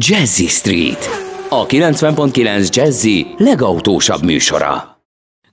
Jazzy Street. A 90.9 Jazzy legautósabb műsora.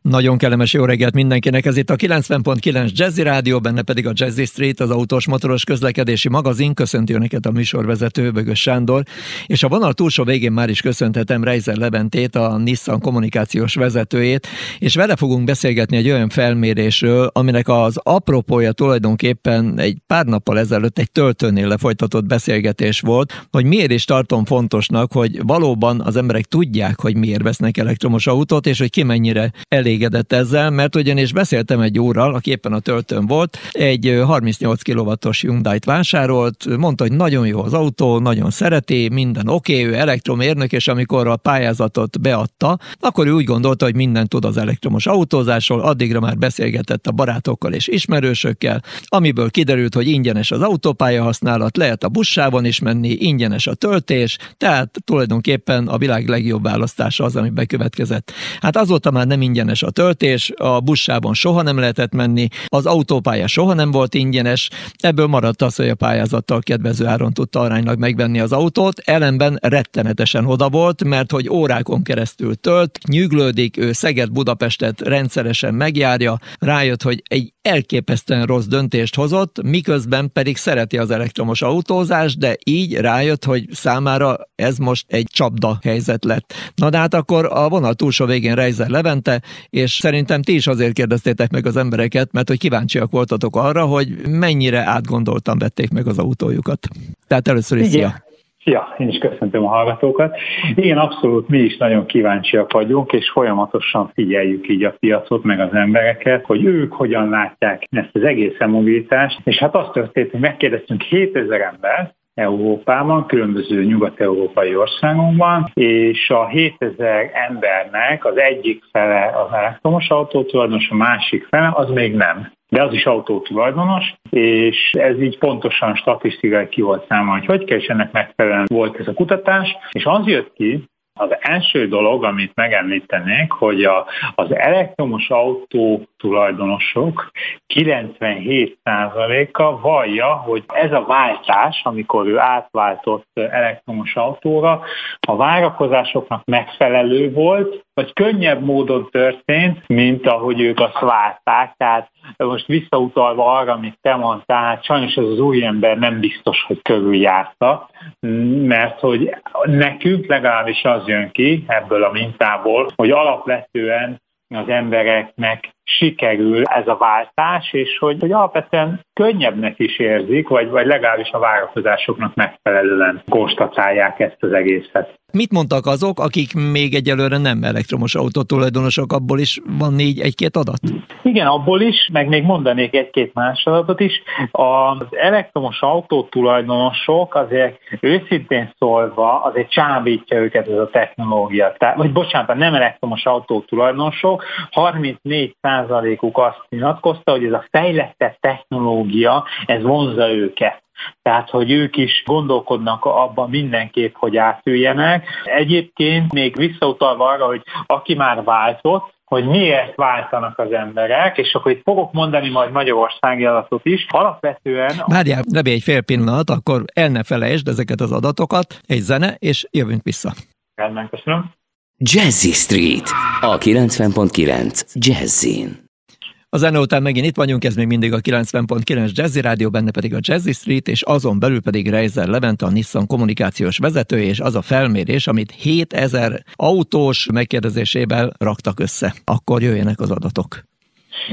Nagyon kellemes jó reggelt mindenkinek, ez itt a 90.9 Jazzy Rádió, benne pedig a Jazzy Street, az autós motoros közlekedési magazin. Köszönti Önöket a műsorvezető Bögös Sándor, és a vonal túlsó végén már is köszönhetem Reiser Leventét, a Nissan kommunikációs vezetőjét, és vele fogunk beszélgetni egy olyan felmérésről, aminek az apropója tulajdonképpen egy pár nappal ezelőtt egy töltőnél lefolytatott beszélgetés volt, hogy miért is tartom fontosnak, hogy valóban az emberek tudják, hogy miért vesznek elektromos autót, és hogy ki mennyire elég elégedett ezzel, mert ugyanis beszéltem egy úrral, aki éppen a töltőn volt, egy 38 kW-os Hyundai-t vásárolt, mondta, hogy nagyon jó az autó, nagyon szereti, minden oké, okay, ő elektromérnök, és amikor a pályázatot beadta, akkor ő úgy gondolta, hogy mindent tud az elektromos autózásról, addigra már beszélgetett a barátokkal és ismerősökkel, amiből kiderült, hogy ingyenes az autópálya használat, lehet a buszsávon is menni, ingyenes a töltés, tehát tulajdonképpen a világ legjobb választása az, ami bekövetkezett. Hát azóta már nem ingyenes a töltés, a buszsában soha nem lehetett menni, az autópálya soha nem volt ingyenes, ebből maradt az, hogy a pályázattal kedvező áron tudta aránylag megvenni az autót, ellenben rettenetesen oda volt, mert hogy órákon keresztül tölt, nyüglődik, ő Szeged-Budapestet rendszeresen megjárja, rájött, hogy egy elképesztően rossz döntést hozott, miközben pedig szereti az elektromos autózást, de így rájött, hogy számára ez most egy csapda helyzet lett. Na de hát akkor a vonal túlsó végén Reiser Levente, és szerintem ti is azért kérdeztétek meg az embereket, mert hogy kíváncsiak voltatok arra, hogy mennyire átgondoltan vették meg az autójukat. Tehát először is szia! Szia, én is köszöntöm a hallgatókat. Igen, abszolút mi is nagyon kíváncsiak vagyunk, és folyamatosan figyeljük így a piacot, meg az embereket, hogy ők hogyan látják ezt az egész mobilitást. És hát azt történt, hogy megkérdeztünk 7000 embert, Európában, különböző nyugat-európai országokban, és a 7000 embernek az egyik fele az elektromos autótulajdonos, a másik fele az még nem. De az is autótulajdonos, és ez így pontosan statisztikai ki volt számolva, hogy hogy kell, és ennek megfelelően volt ez a kutatás, és az jött ki, az első dolog, amit megemlítenék, hogy a, az elektromos autó tulajdonosok 97%-a vallja, hogy ez a váltás, amikor ő átváltott elektromos autóra, a várakozásoknak megfelelő volt, vagy könnyebb módon történt, mint ahogy ők azt várták. Tehát most visszautalva arra, amit te mondtál, hát sajnos ez az új ember nem biztos, hogy körüljárta, mert hogy nekünk legalábbis az jön ki ebből a mintából, hogy alapvetően az embereknek sikerül ez a váltás, és hogy, hogy alapvetően könnyebbnek is érzik, vagy, vagy legalábbis a várakozásoknak megfelelően konstatálják ezt az egészet. Mit mondtak azok, akik még egyelőre nem elektromos autó tulajdonosok, abból is van négy, egy-két adat? Igen, abból is, meg még mondanék egy-két más adatot is. Az elektromos autó tulajdonosok azért őszintén szólva azért csábítja őket ez a technológia. Tehát, vagy bocsánat, nem elektromos autó tulajdonosok, 34 százalékuk azt nyilatkozta, hogy ez a fejlettebb technológia, ez vonza őket. Tehát, hogy ők is gondolkodnak abban mindenképp, hogy átüljenek. Egyébként még visszautalva arra, hogy aki már váltott, hogy miért váltanak az emberek, és akkor itt fogok mondani majd magyarországi adatot is. Alapvetően... Várjál, Rebi, egy fél pillanat, akkor el ne felejtsd ezeket az adatokat, egy zene, és jövünk vissza. Rendben, köszönöm. Jazzy Street, a 90.9 Jazzin. A zene után megint itt vagyunk, ez még mindig a 90.9 Jazzy Rádió, benne pedig a Jazzy Street, és azon belül pedig Reiser Levente, a Nissan kommunikációs vezető, és az a felmérés, amit 7000 autós megkérdezésével raktak össze. Akkor jöjjenek az adatok.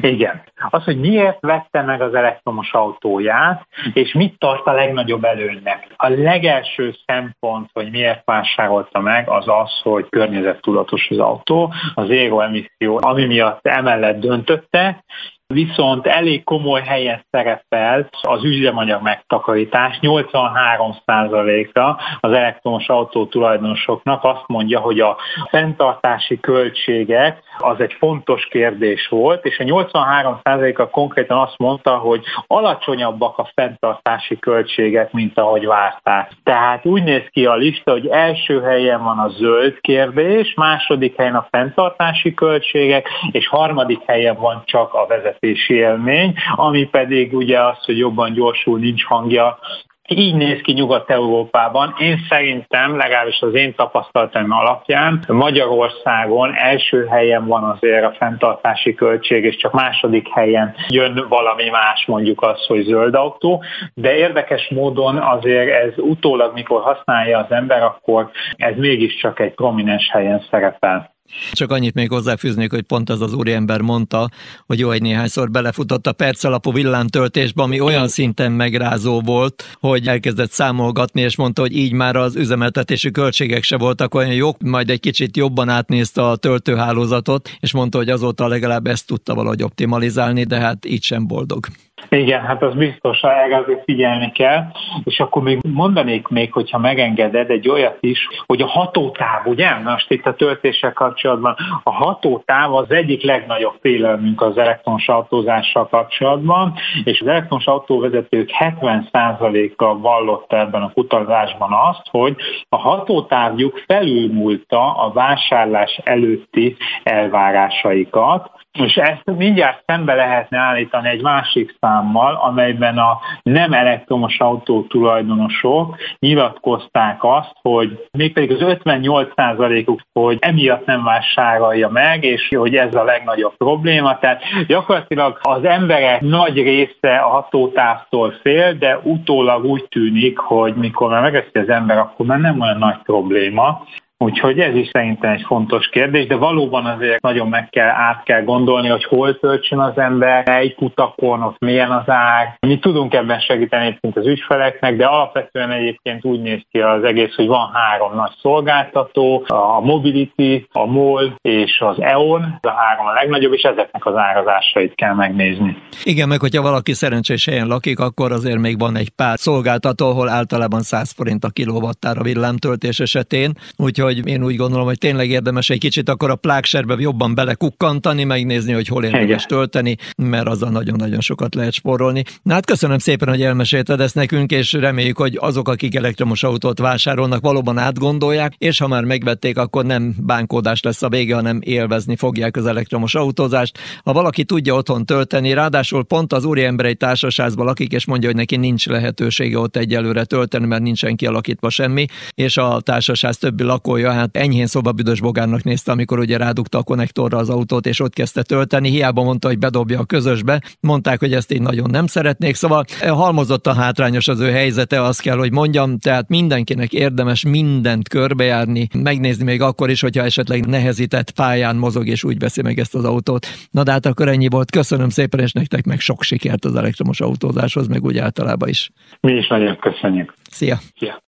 Igen. Az, hogy miért vette meg az elektromos autóját, és mit tart a legnagyobb előnynek. A legelső szempont, hogy miért vásárolta meg, az az, hogy környezettudatos az autó, az zéro emisszió, ami miatt emellett döntötte, viszont elég komoly helyen szerepel az üzemanyag megtakarítás. 83%-a az elektromos autó tulajdonosoknak azt mondja, hogy a fenntartási költségek az egy fontos kérdés volt, és a 83%-a konkrétan azt mondta, hogy alacsonyabbak a fenntartási költségek, mint ahogy várták. Tehát úgy néz ki a lista, hogy első helyen van a zöld kérdés, második helyen a fenntartási költségek, és harmadik helyen van csak a vezetés vezetési élmény, ami pedig ugye az, hogy jobban gyorsul, nincs hangja, így néz ki Nyugat-Európában. Én szerintem, legalábbis az én tapasztalatom alapján, Magyarországon első helyen van azért a fenntartási költség, és csak második helyen jön valami más, mondjuk az, hogy zöld autó, de érdekes módon azért ez utólag, mikor használja az ember, akkor ez mégiscsak egy prominens helyen szerepel. Csak annyit még hozzáfűznék, hogy pont az az úriember mondta, hogy jó, egy néhányszor belefutott a percalapú villámtöltésbe, ami olyan szinten megrázó volt, hogy elkezdett számolgatni, és mondta, hogy így már az üzemeltetési költségek se voltak olyan jók, majd egy kicsit jobban átnézte a töltőhálózatot, és mondta, hogy azóta legalább ezt tudta valahogy optimalizálni, de hát így sem boldog. Igen, hát az biztos, erre azért figyelni kell, és akkor még mondanék még, hogyha megengeded egy olyat is, hogy a hatótáv, ugye, most itt a töltéssel kapcsolatban, a hatótáv az egyik legnagyobb félelmünk az elektromos autózással kapcsolatban, és az elektromos autóvezetők 70%-a vallotta ebben a kutatásban azt, hogy a hatótávjuk felülmúlta a vásárlás előtti elvárásaikat, és ezt mindjárt szembe lehetne állítani egy másik számmal, amelyben a nem elektromos autó tulajdonosok nyilatkozták azt, hogy mégpedig az 58%-uk, hogy emiatt nem vásárolja meg, és hogy ez a legnagyobb probléma. Tehát gyakorlatilag az emberek nagy része a hatótávtól fél, de utólag úgy tűnik, hogy mikor már megeszi az ember, akkor már nem olyan nagy probléma. Úgyhogy ez is szerintem egy fontos kérdés, de valóban azért nagyon meg kell, át kell gondolni, hogy hol töltsön az ember, egy kutakon, ott milyen az ár. Mi tudunk ebben segíteni egyébként az ügyfeleknek, de alapvetően egyébként úgy néz ki az egész, hogy van három nagy szolgáltató, a Mobility, a MOL és az EON, ez a három a legnagyobb, és ezeknek az árazásait kell megnézni. Igen, meg hogyha valaki szerencsés helyen lakik, akkor azért még van egy pár szolgáltató, ahol általában 100 forint a kilovattára villámtöltés esetén, úgyhogy hogy én úgy gondolom, hogy tényleg érdemes egy kicsit akkor a plákserbe jobban belekukkantani, megnézni, hogy hol érdemes tölteni, mert azzal nagyon-nagyon sokat lehet spórolni. Na hát köszönöm szépen, hogy elmesélted ezt nekünk, és reméljük, hogy azok, akik elektromos autót vásárolnak, valóban átgondolják, és ha már megvették, akkor nem bánkódás lesz a vége, hanem élvezni fogják az elektromos autózást. Ha valaki tudja otthon tölteni, ráadásul pont az úriember egy társaságban lakik, és mondja, hogy neki nincs lehetősége ott egyelőre tölteni, mert nincsen kialakítva semmi, és a társaság többi lakója autója, hát enyhén szobabüdös bogárnak nézte, amikor ugye rádugta a konnektorra az autót, és ott kezdte tölteni. Hiába mondta, hogy bedobja a közösbe. Mondták, hogy ezt így nagyon nem szeretnék. Szóval halmozott a hátrányos az ő helyzete, azt kell, hogy mondjam. Tehát mindenkinek érdemes mindent körbejárni, megnézni még akkor is, hogyha esetleg nehezített pályán mozog, és úgy veszi meg ezt az autót. Na de hát akkor ennyi volt. Köszönöm szépen, és nektek meg sok sikert az elektromos autózáshoz, meg úgy általában is. Mi is nagyon köszönjük. Szia! Szia!